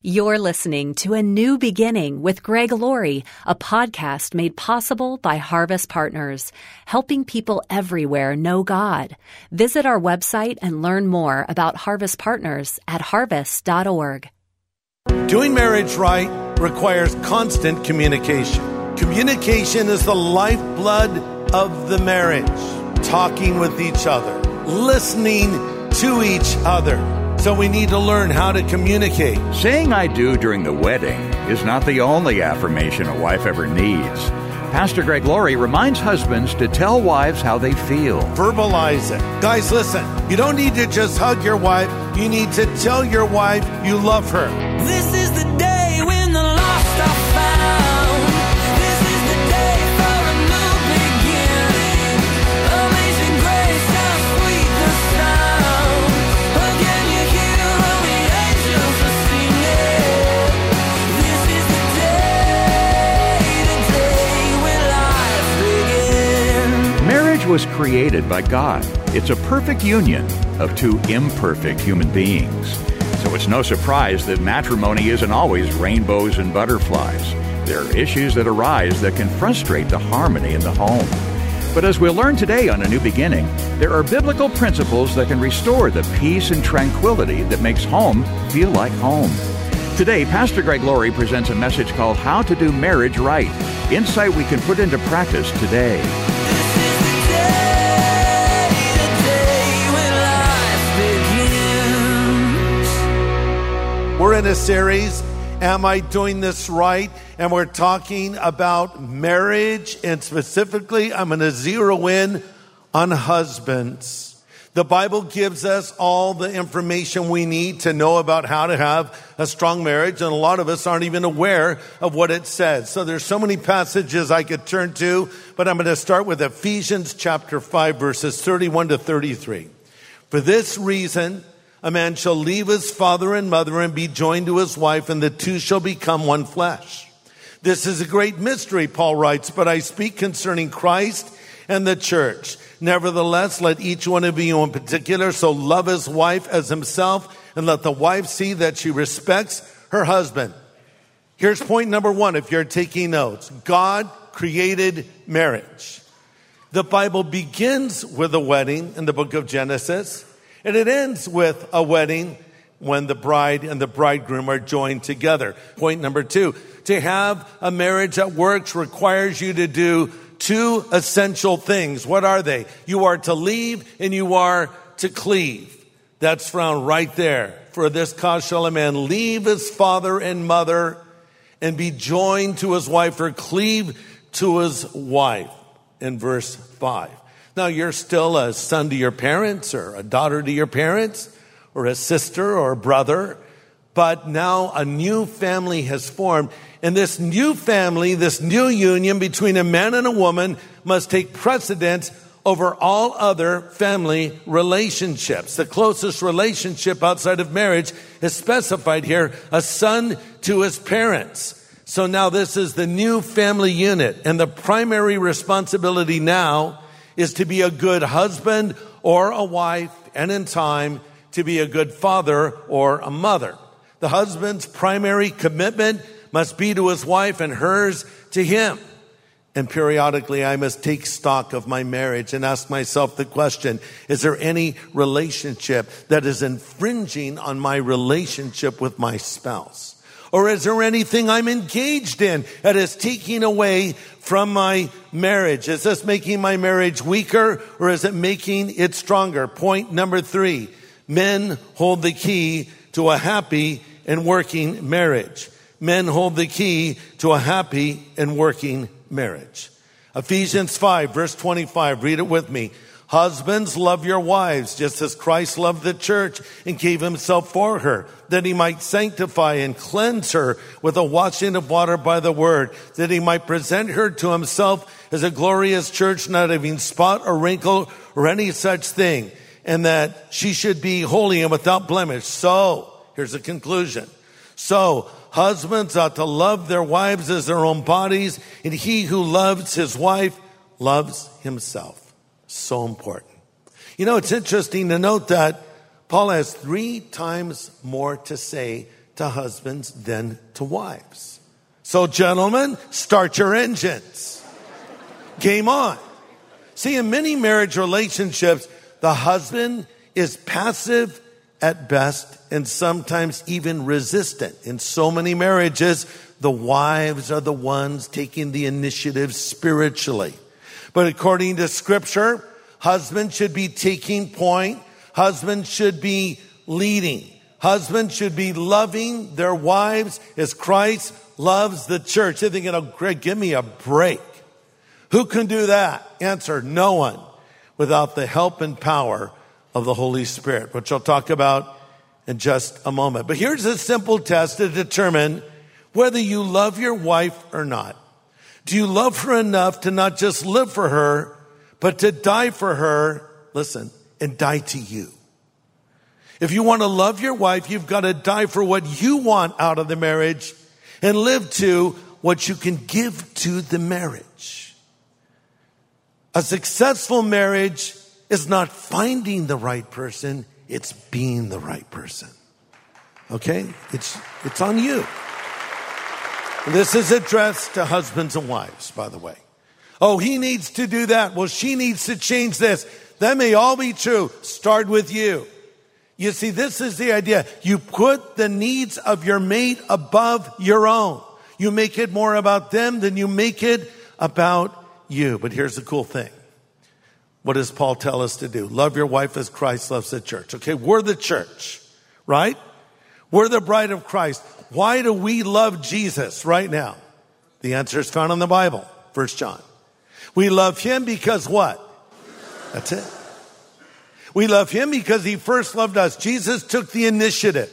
You're listening to A New Beginning with Greg Laurie, a podcast made possible by Harvest Partners, helping people everywhere know God. Visit our website and learn more about Harvest Partners at harvest.org. Doing marriage right requires constant communication. Communication is the lifeblood of the marriage. Talking with each other, listening to each other so we need to learn how to communicate. Saying I do during the wedding is not the only affirmation a wife ever needs. Pastor Greg Laurie reminds husbands to tell wives how they feel. Verbalize it. Guys, listen, you don't need to just hug your wife, you need to tell your wife you love her. This was created by God. It's a perfect union of two imperfect human beings. So it's no surprise that matrimony isn't always rainbows and butterflies. There are issues that arise that can frustrate the harmony in the home. But as we'll learn today on A New Beginning, there are biblical principles that can restore the peace and tranquility that makes home feel like home. Today, Pastor Greg Laurie presents a message called How to Do Marriage Right insight we can put into practice today. In a series, Am I Doing This Right? And we're talking about marriage, and specifically, I'm going to zero in on husbands. The Bible gives us all the information we need to know about how to have a strong marriage, and a lot of us aren't even aware of what it says. So there's so many passages I could turn to, but I'm going to start with Ephesians chapter 5, verses 31 to 33. For this reason, a man shall leave his father and mother and be joined to his wife, and the two shall become one flesh. This is a great mystery, Paul writes, but I speak concerning Christ and the church. Nevertheless, let each one of you in particular so love his wife as himself, and let the wife see that she respects her husband. Here's point number one if you're taking notes God created marriage. The Bible begins with a wedding in the book of Genesis, and it ends with a wedding when the bride and the bridegroom are joined together. Point number two to have a marriage that works requires you to do two essential things. What are they? You are to leave and you are to cleave. That's found right there. For this cause shall a man leave his father and mother and be joined to his wife or cleave to his wife in verse 5. Now you're still a son to your parents or a daughter to your parents or a sister or a brother, but now a new family has formed. And this new family, this new union between a man and a woman must take precedence over all other family relationships. The closest relationship outside of marriage is specified here, a son to his parents. So now this is the new family unit and the primary responsibility now is to be a good husband or a wife and in time to be a good father or a mother. The husband's primary commitment must be to his wife and hers to him. And periodically I must take stock of my marriage and ask myself the question, is there any relationship that is infringing on my relationship with my spouse? Or is there anything I'm engaged in that is taking away from my marriage? Is this making my marriage weaker or is it making it stronger? Point number three. Men hold the key to a happy and working marriage. Men hold the key to a happy and working marriage. Ephesians 5 verse 25. Read it with me. Husbands, love your wives, just as Christ loved the church and gave himself for her, that he might sanctify and cleanse her with a washing of water by the word, that he might present her to himself as a glorious church, not having spot or wrinkle or any such thing, and that she should be holy and without blemish. So, here's the conclusion. So, husbands ought to love their wives as their own bodies, and he who loves his wife loves himself. So important. You know, it's interesting to note that Paul has three times more to say to husbands than to wives. So, gentlemen, start your engines. Game on. See, in many marriage relationships, the husband is passive at best and sometimes even resistant. In so many marriages, the wives are the ones taking the initiative spiritually. But according to scripture, husbands should be taking point. Husbands should be leading. Husbands should be loving their wives as Christ loves the church. They're thinking, oh, Greg, give me a break. Who can do that? Answer, no one without the help and power of the Holy Spirit, which I'll talk about in just a moment. But here's a simple test to determine whether you love your wife or not. Do you love her enough to not just live for her, but to die for her, listen, and die to you? If you want to love your wife, you've got to die for what you want out of the marriage and live to what you can give to the marriage. A successful marriage is not finding the right person, it's being the right person. Okay? It's, it's on you. This is addressed to husbands and wives, by the way. Oh, he needs to do that. Well, she needs to change this. That may all be true. Start with you. You see, this is the idea. You put the needs of your mate above your own. You make it more about them than you make it about you. But here's the cool thing. What does Paul tell us to do? Love your wife as Christ loves the church. Okay, we're the church, right? We're the bride of Christ. Why do we love Jesus right now? The answer is found in the Bible, First John. We love him because what? That's it. We love him because he first loved us. Jesus took the initiative.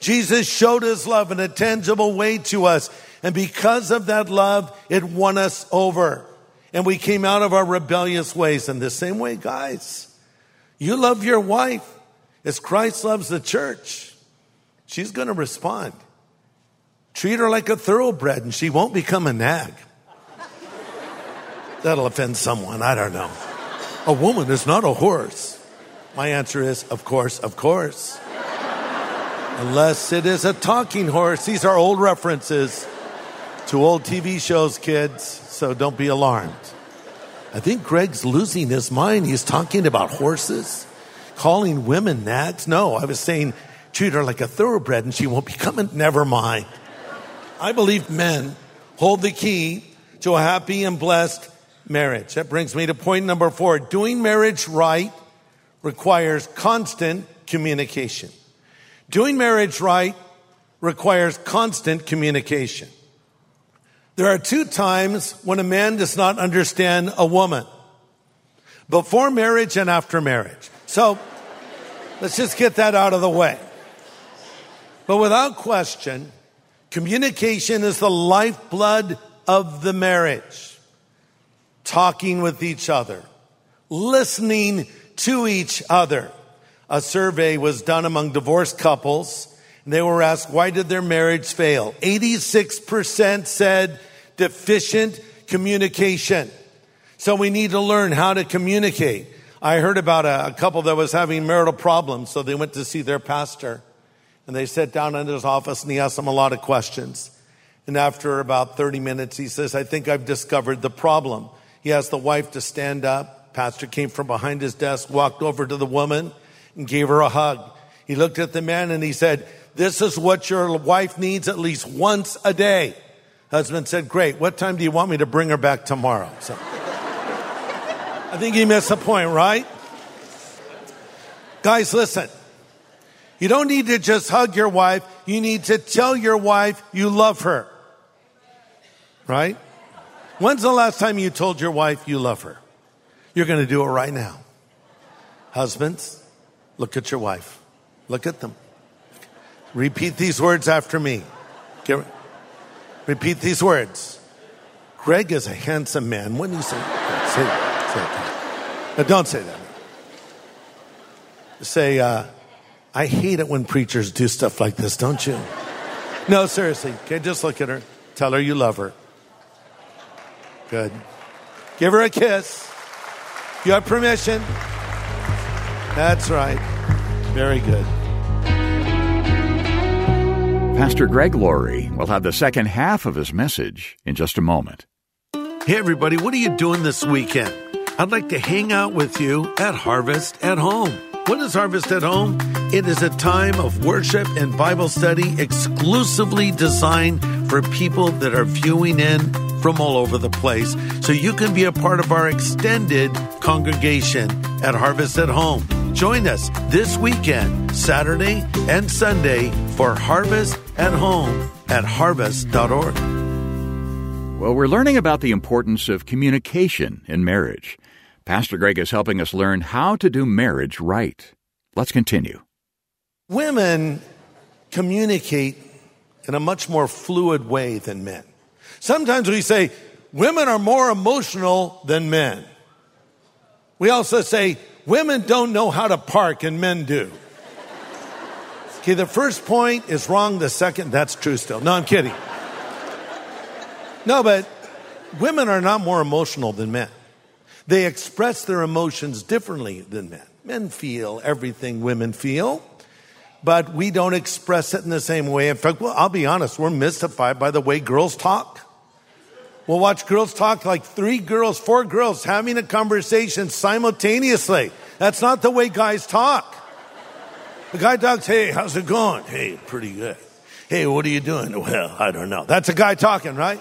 Jesus showed his love in a tangible way to us. And because of that love, it won us over. And we came out of our rebellious ways. In the same way, guys, you love your wife as Christ loves the church. She's going to respond. Treat her like a thoroughbred and she won't become a nag. That'll offend someone. I don't know. A woman is not a horse. My answer is, of course, of course. Unless it is a talking horse. These are old references to old TV shows, kids, so don't be alarmed. I think Greg's losing his mind. He's talking about horses, calling women nags. No, I was saying treat her like a thoroughbred and she won't become a never mind. I believe men hold the key to a happy and blessed marriage. That brings me to point number four. Doing marriage right requires constant communication. Doing marriage right requires constant communication. There are two times when a man does not understand a woman. Before marriage and after marriage. So, let's just get that out of the way. But without question, Communication is the lifeblood of the marriage. Talking with each other, listening to each other. A survey was done among divorced couples. And they were asked, why did their marriage fail? 86% said deficient communication. So we need to learn how to communicate. I heard about a, a couple that was having marital problems, so they went to see their pastor. And they sat down in his office and he asked them a lot of questions. And after about 30 minutes, he says, I think I've discovered the problem. He asked the wife to stand up. Pastor came from behind his desk, walked over to the woman and gave her a hug. He looked at the man and he said, this is what your wife needs at least once a day. Husband said, great. What time do you want me to bring her back tomorrow? So I think he missed the point, right? Guys, listen. You don't need to just hug your wife. You need to tell your wife you love her. Right? When's the last time you told your wife you love her? You're going to do it right now. Husbands, look at your wife. Look at them. Repeat these words after me. Get, repeat these words. Greg is a handsome man. When you say, say, say that. No, don't say that. Say, uh, I hate it when preachers do stuff like this, don't you? No, seriously. Okay, just look at her. Tell her you love her. Good. Give her a kiss. You have permission. That's right. Very good. Pastor Greg Laurie will have the second half of his message in just a moment. Hey, everybody, what are you doing this weekend? I'd like to hang out with you at Harvest at Home. What is Harvest at Home? It is a time of worship and Bible study exclusively designed for people that are viewing in from all over the place. So you can be a part of our extended congregation at Harvest at Home. Join us this weekend, Saturday and Sunday, for Harvest at Home at harvest.org. Well, we're learning about the importance of communication in marriage. Pastor Greg is helping us learn how to do marriage right. Let's continue. Women communicate in a much more fluid way than men. Sometimes we say women are more emotional than men. We also say women don't know how to park and men do. Okay, the first point is wrong. The second, that's true still. No, I'm kidding. No, but women are not more emotional than men. They express their emotions differently than men. Men feel everything women feel, but we don't express it in the same way. In fact, well, I'll be honest, we're mystified by the way girls talk. We'll watch girls talk like three girls, four girls having a conversation simultaneously. That's not the way guys talk. The guy talks, hey, how's it going? Hey, pretty good. Hey, what are you doing? Well, I don't know. That's a guy talking, right?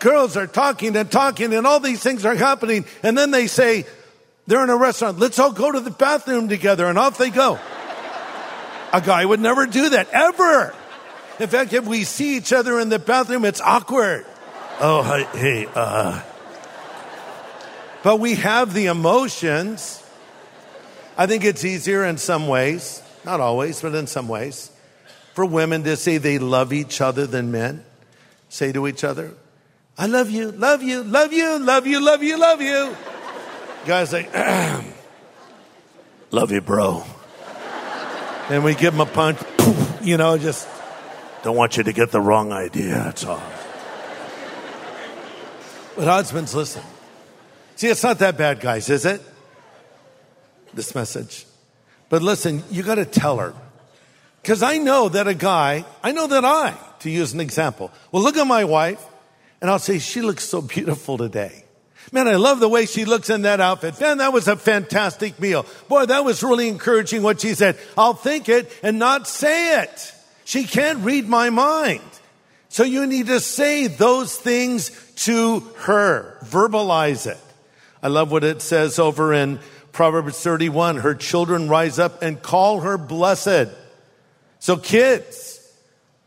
Girls are talking and talking and all these things are happening. And then they say, they're in a restaurant. Let's all go to the bathroom together and off they go. A guy would never do that, ever. In fact, if we see each other in the bathroom, it's awkward. Oh, hey, uh. But we have the emotions. I think it's easier in some ways, not always, but in some ways, for women to say they love each other than men. Say to each other, I love you, love you, love you, love you, love you, love you. Guys say, love you, bro. And we give them a punch, you know, just don't want you to get the wrong idea, that's all. But husbands, listen. See, it's not that bad, guys, is it? This message. But listen, you got to tell her. Because I know that a guy, I know that I, to use an example, will look at my wife and I'll say, she looks so beautiful today. Man, I love the way she looks in that outfit. Man, that was a fantastic meal. Boy, that was really encouraging what she said. I'll think it and not say it. She can't read my mind. So you need to say those things to her. Verbalize it. I love what it says over in Proverbs 31. Her children rise up and call her blessed. So kids,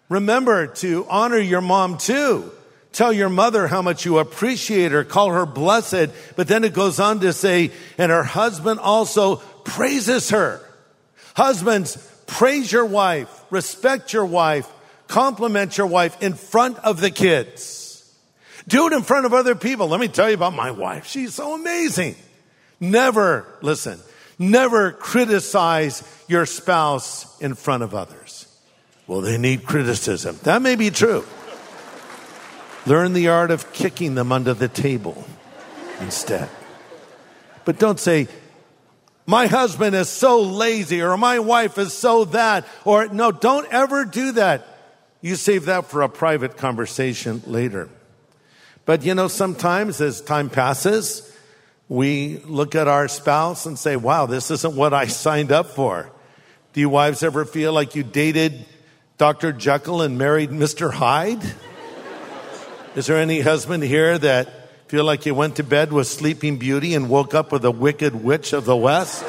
remember to honor your mom too. Tell your mother how much you appreciate her. Call her blessed. But then it goes on to say, and her husband also praises her. Husbands, praise your wife, respect your wife, compliment your wife in front of the kids. Do it in front of other people. Let me tell you about my wife. She's so amazing. Never, listen, never criticize your spouse in front of others. Well, they need criticism. That may be true. Learn the art of kicking them under the table instead. But don't say, my husband is so lazy or my wife is so that or no, don't ever do that. You save that for a private conversation later. But you know, sometimes as time passes, we look at our spouse and say, wow, this isn't what I signed up for. Do you wives ever feel like you dated Dr. Jekyll and married Mr. Hyde? Is there any husband here that feel like you went to bed with Sleeping Beauty and woke up with a wicked witch of the West?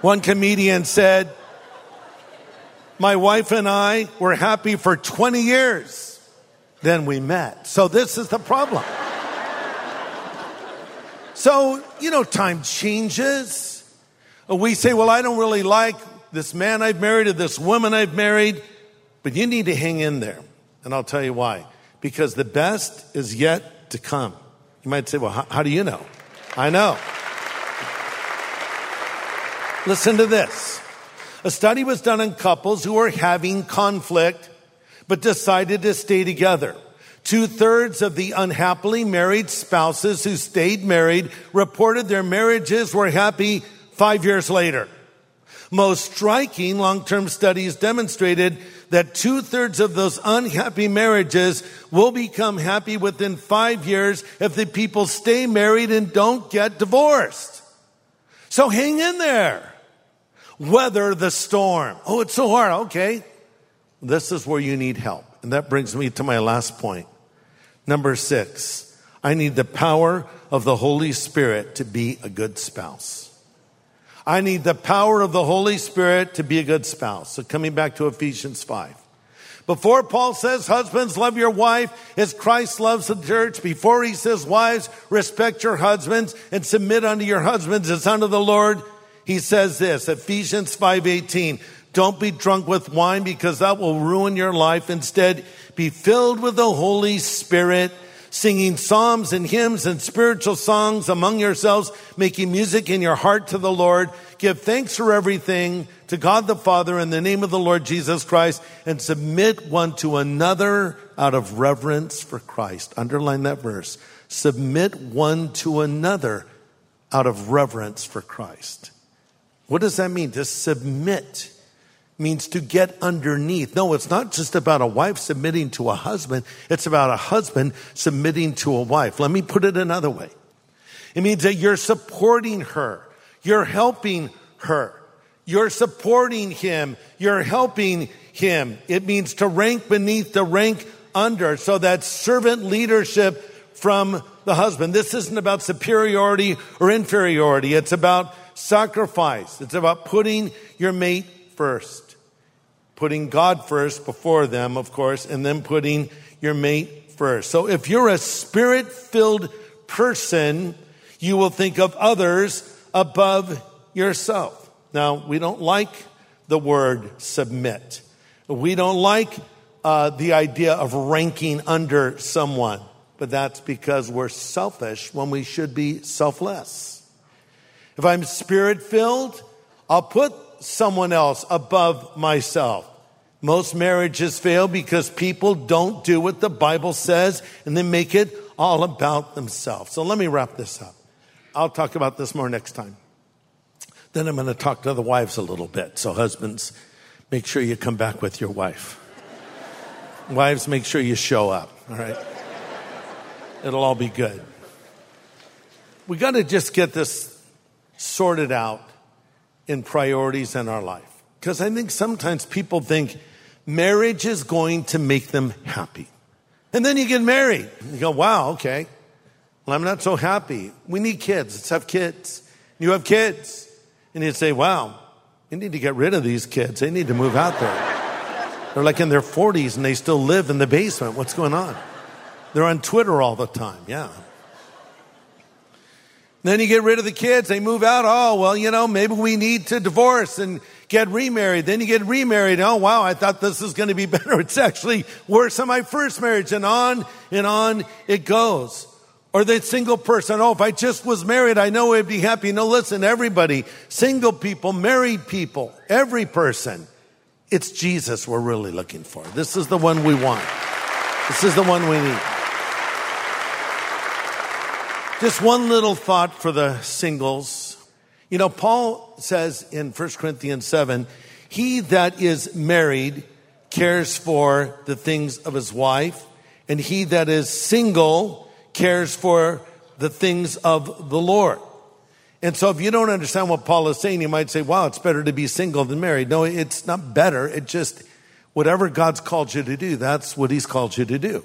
One comedian said, My wife and I were happy for 20 years. Then we met. So this is the problem. So, you know, time changes. We say, well, I don't really like this man I've married or this woman I've married. But you need to hang in there. And I'll tell you why. Because the best is yet to come. You might say, well, how, how do you know? I know. Listen to this. A study was done on couples who were having conflict, but decided to stay together. Two thirds of the unhappily married spouses who stayed married reported their marriages were happy five years later. Most striking long-term studies demonstrated that two thirds of those unhappy marriages will become happy within five years if the people stay married and don't get divorced. So hang in there. Weather the storm. Oh, it's so hard. Okay. This is where you need help. And that brings me to my last point. Number six. I need the power of the Holy Spirit to be a good spouse. I need the power of the Holy Spirit to be a good spouse. So coming back to Ephesians 5. Before Paul says, husbands, love your wife as Christ loves the church. Before he says, wives, respect your husbands and submit unto your husbands as unto the Lord. He says this, Ephesians 5:18. Don't be drunk with wine because that will ruin your life. Instead, be filled with the Holy Spirit singing psalms and hymns and spiritual songs among yourselves, making music in your heart to the Lord. Give thanks for everything to God the Father in the name of the Lord Jesus Christ and submit one to another out of reverence for Christ. Underline that verse. Submit one to another out of reverence for Christ. What does that mean? To submit means to get underneath. No, it's not just about a wife submitting to a husband. It's about a husband submitting to a wife. Let me put it another way. It means that you're supporting her. You're helping her. You're supporting him. You're helping him. It means to rank beneath the rank under. So that's servant leadership from the husband. This isn't about superiority or inferiority. It's about sacrifice. It's about putting your mate first putting God first before them, of course, and then putting your mate first. So if you're a spirit filled person, you will think of others above yourself. Now, we don't like the word submit. We don't like uh, the idea of ranking under someone, but that's because we're selfish when we should be selfless. If I'm spirit filled, I'll put someone else above myself. Most marriages fail because people don't do what the Bible says and they make it all about themselves. So let me wrap this up. I'll talk about this more next time. Then I'm going to talk to the wives a little bit. So, husbands, make sure you come back with your wife. wives, make sure you show up, all right? It'll all be good. We got to just get this sorted out in priorities in our life. Because I think sometimes people think marriage is going to make them happy. And then you get married. You go, wow, okay. Well, I'm not so happy. We need kids. Let's have kids. You have kids. And you say, wow, you need to get rid of these kids. They need to move out there. They're like in their 40s and they still live in the basement. What's going on? They're on Twitter all the time. Yeah. Then you get rid of the kids. They move out. Oh, well, you know, maybe we need to divorce and get remarried. Then you get remarried. Oh, wow, I thought this was going to be better. It's actually worse than my first marriage. And on and on it goes. Or the single person. Oh, if I just was married, I know I'd be happy. No, listen, everybody, single people, married people, every person. It's Jesus we're really looking for. This is the one we want. This is the one we need. Just one little thought for the singles. You know, Paul says in 1 Corinthians 7, he that is married cares for the things of his wife, and he that is single cares for the things of the Lord. And so if you don't understand what Paul is saying, you might say, wow, it's better to be single than married. No, it's not better. It just, whatever God's called you to do, that's what he's called you to do.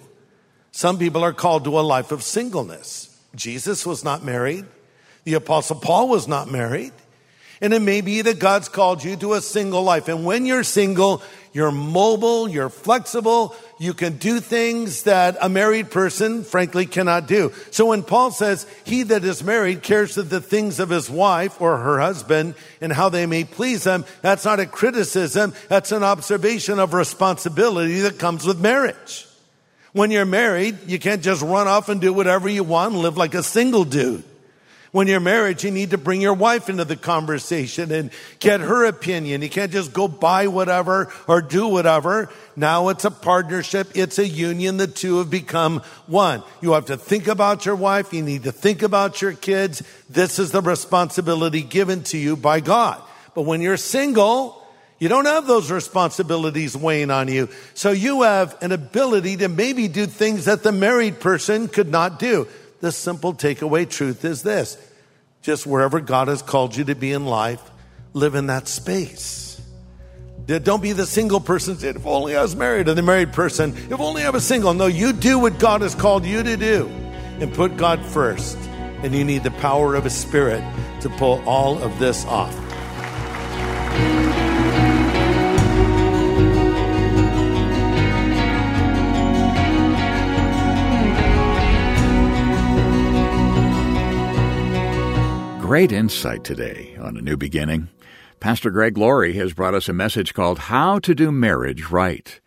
Some people are called to a life of singleness. Jesus was not married. The apostle Paul was not married. And it may be that God's called you to a single life. And when you're single, you're mobile, you're flexible, you can do things that a married person, frankly, cannot do. So when Paul says, he that is married cares for the things of his wife or her husband and how they may please them, that's not a criticism, that's an observation of responsibility that comes with marriage. When you're married, you can't just run off and do whatever you want and live like a single dude. When you're married, you need to bring your wife into the conversation and get her opinion. You can't just go buy whatever or do whatever. Now it's a partnership. It's a union. The two have become one. You have to think about your wife. You need to think about your kids. This is the responsibility given to you by God. But when you're single, you don't have those responsibilities weighing on you. So you have an ability to maybe do things that the married person could not do. The simple takeaway truth is this. Just wherever God has called you to be in life, live in that space. Don't be the single person if only I was married, or the married person, if only I was single. No, you do what God has called you to do and put God first. And you need the power of His Spirit to pull all of this off. Great insight today on A New Beginning. Pastor Greg Laurie has brought us a message called How to Do Marriage Right.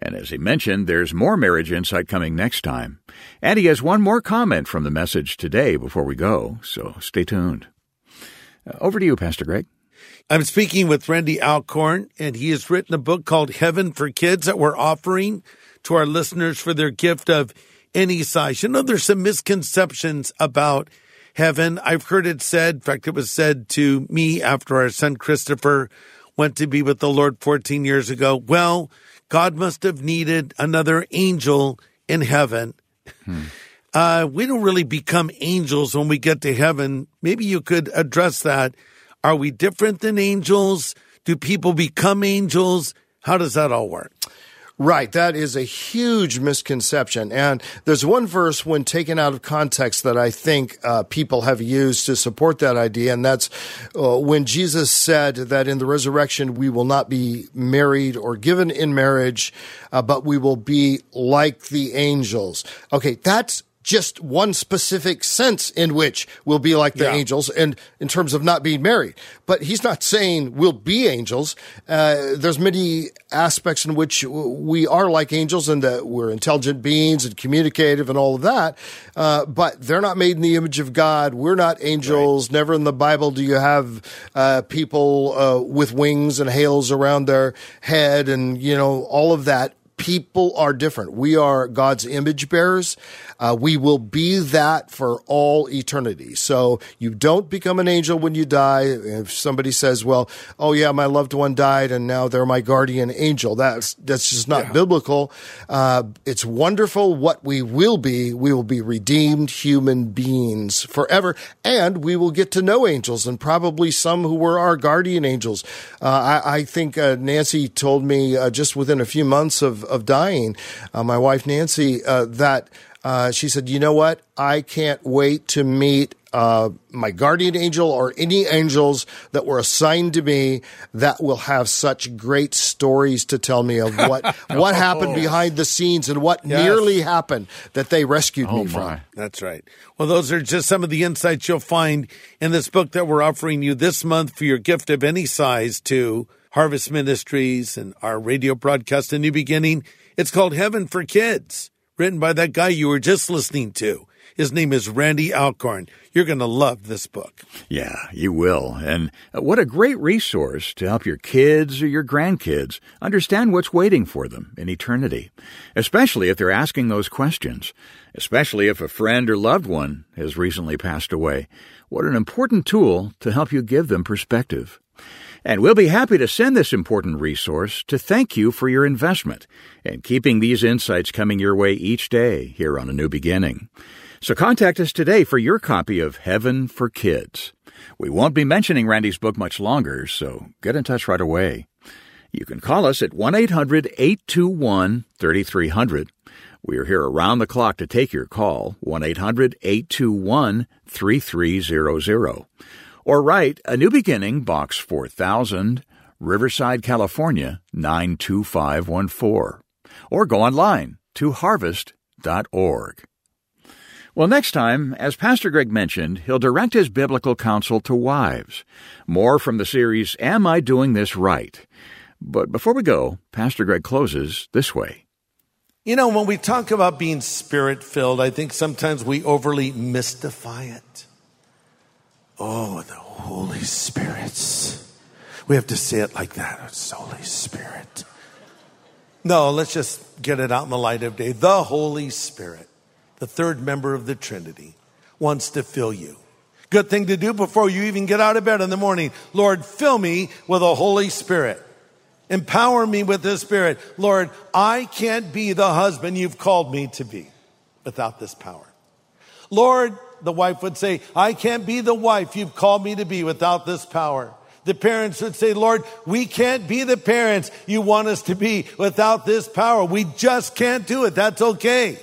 And as he mentioned, there's more marriage insight coming next time. And he has one more comment from the message today before we go, so stay tuned. Uh, over to you, Pastor Greg. I'm speaking with Randy Alcorn, and he has written a book called Heaven for Kids that we're offering to our listeners for their gift of any size. You know, there's some misconceptions about heaven. I've heard it said, in fact, it was said to me after our son Christopher went to be with the Lord 14 years ago. Well, God must have needed another angel in heaven. Hmm. Uh, we don't really become angels when we get to heaven. Maybe you could address that. Are we different than angels? Do people become angels? How does that all work? Right. That is a huge misconception. And there's one verse when taken out of context that I think uh, people have used to support that idea. And that's uh, when Jesus said that in the resurrection, we will not be married or given in marriage, uh, but we will be like the angels. Okay. That's just one specific sense in which we'll be like the yeah. angels and in terms of not being married. But he's not saying we'll be angels. Uh, there's many aspects in which we are like angels and that we're intelligent beings and communicative and all of that. Uh, but they're not made in the image of God. We're not angels. Right. Never in the Bible do you have uh, people uh, with wings and hails around their head and, you know, all of that people are different. We are God's image bearers. Uh, we will be that for all eternity. So you don't become an angel when you die. If somebody says, well, oh yeah, my loved one died and now they're my guardian angel, that's, that's just not yeah. biblical. Uh, it's wonderful what we will be. We will be redeemed human beings forever and we will get to know angels and probably some who were our guardian angels. Uh, I, I, think uh, Nancy told me uh, just within a few months of, of dying, uh, my wife Nancy, uh, that uh, she said, "You know what? I can't wait to meet uh, my guardian angel or any angels that were assigned to me that will have such great stories to tell me of what what happened oh. behind the scenes and what yes. nearly happened that they rescued oh, me from." My. That's right. Well, those are just some of the insights you'll find in this book that we're offering you this month for your gift of any size to Harvest Ministries and our radio broadcast, A New Beginning. It's called Heaven for Kids written by that guy you were just listening to. His name is Randy Alcorn. You're going to love this book. Yeah, you will. And what a great resource to help your kids or your grandkids understand what's waiting for them in eternity, especially if they're asking those questions, especially if a friend or loved one has recently passed away. What an important tool to help you give them perspective. And we'll be happy to send this important resource to thank you for your investment and keeping these insights coming your way each day here on A New Beginning. So contact us today for your copy of Heaven for Kids. We won't be mentioning Randy's book much longer, so get in touch right away. You can call us at 1 800 821 3300. We are here around the clock to take your call, 1 800 821 3300 or write A New Beginning, Box 4000, Riverside, California 92514, or go online to harvest.org. Well, next time, as Pastor Greg mentioned, he'll direct his biblical counsel to wives. More from the series Am I Doing This Right? But before we go, Pastor Greg closes this way. You know, when we talk about being spirit filled, I think sometimes we overly mystify it. Oh, the Holy Spirits. We have to say it like that. It's Holy Spirit. No, let's just get it out in the light of day. The Holy Spirit, the third member of the Trinity, wants to fill you. Good thing to do before you even get out of bed in the morning. Lord, fill me with the Holy Spirit. Empower me with the Spirit. Lord, I can't be the husband you've called me to be without this power. Lord, the wife would say, I can't be the wife you've called me to be without this power. The parents would say, Lord, we can't be the parents you want us to be without this power. We just can't do it. That's okay.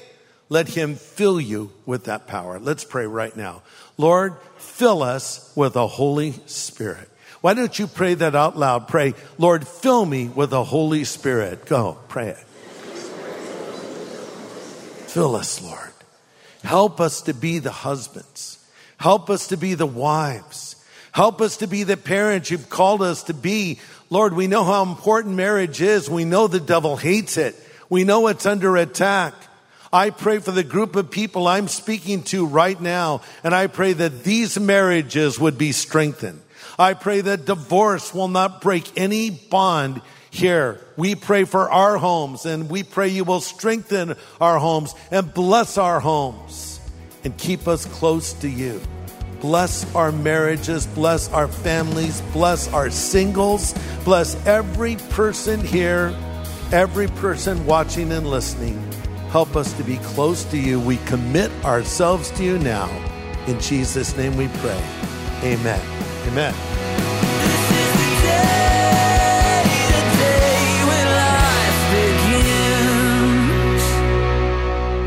Let him fill you with that power. Let's pray right now. Lord, fill us with the Holy Spirit. Why don't you pray that out loud? Pray, Lord, fill me with the Holy Spirit. Go, pray it. Fill us, Lord. Help us to be the husbands. Help us to be the wives. Help us to be the parents you've called us to be. Lord, we know how important marriage is. We know the devil hates it. We know it's under attack. I pray for the group of people I'm speaking to right now, and I pray that these marriages would be strengthened. I pray that divorce will not break any bond here. We pray for our homes, and we pray you will strengthen our homes and bless our homes and keep us close to you. Bless our marriages, bless our families, bless our singles, bless every person here, every person watching and listening. Help us to be close to you. We commit ourselves to you now. In Jesus' name we pray. Amen. Amen.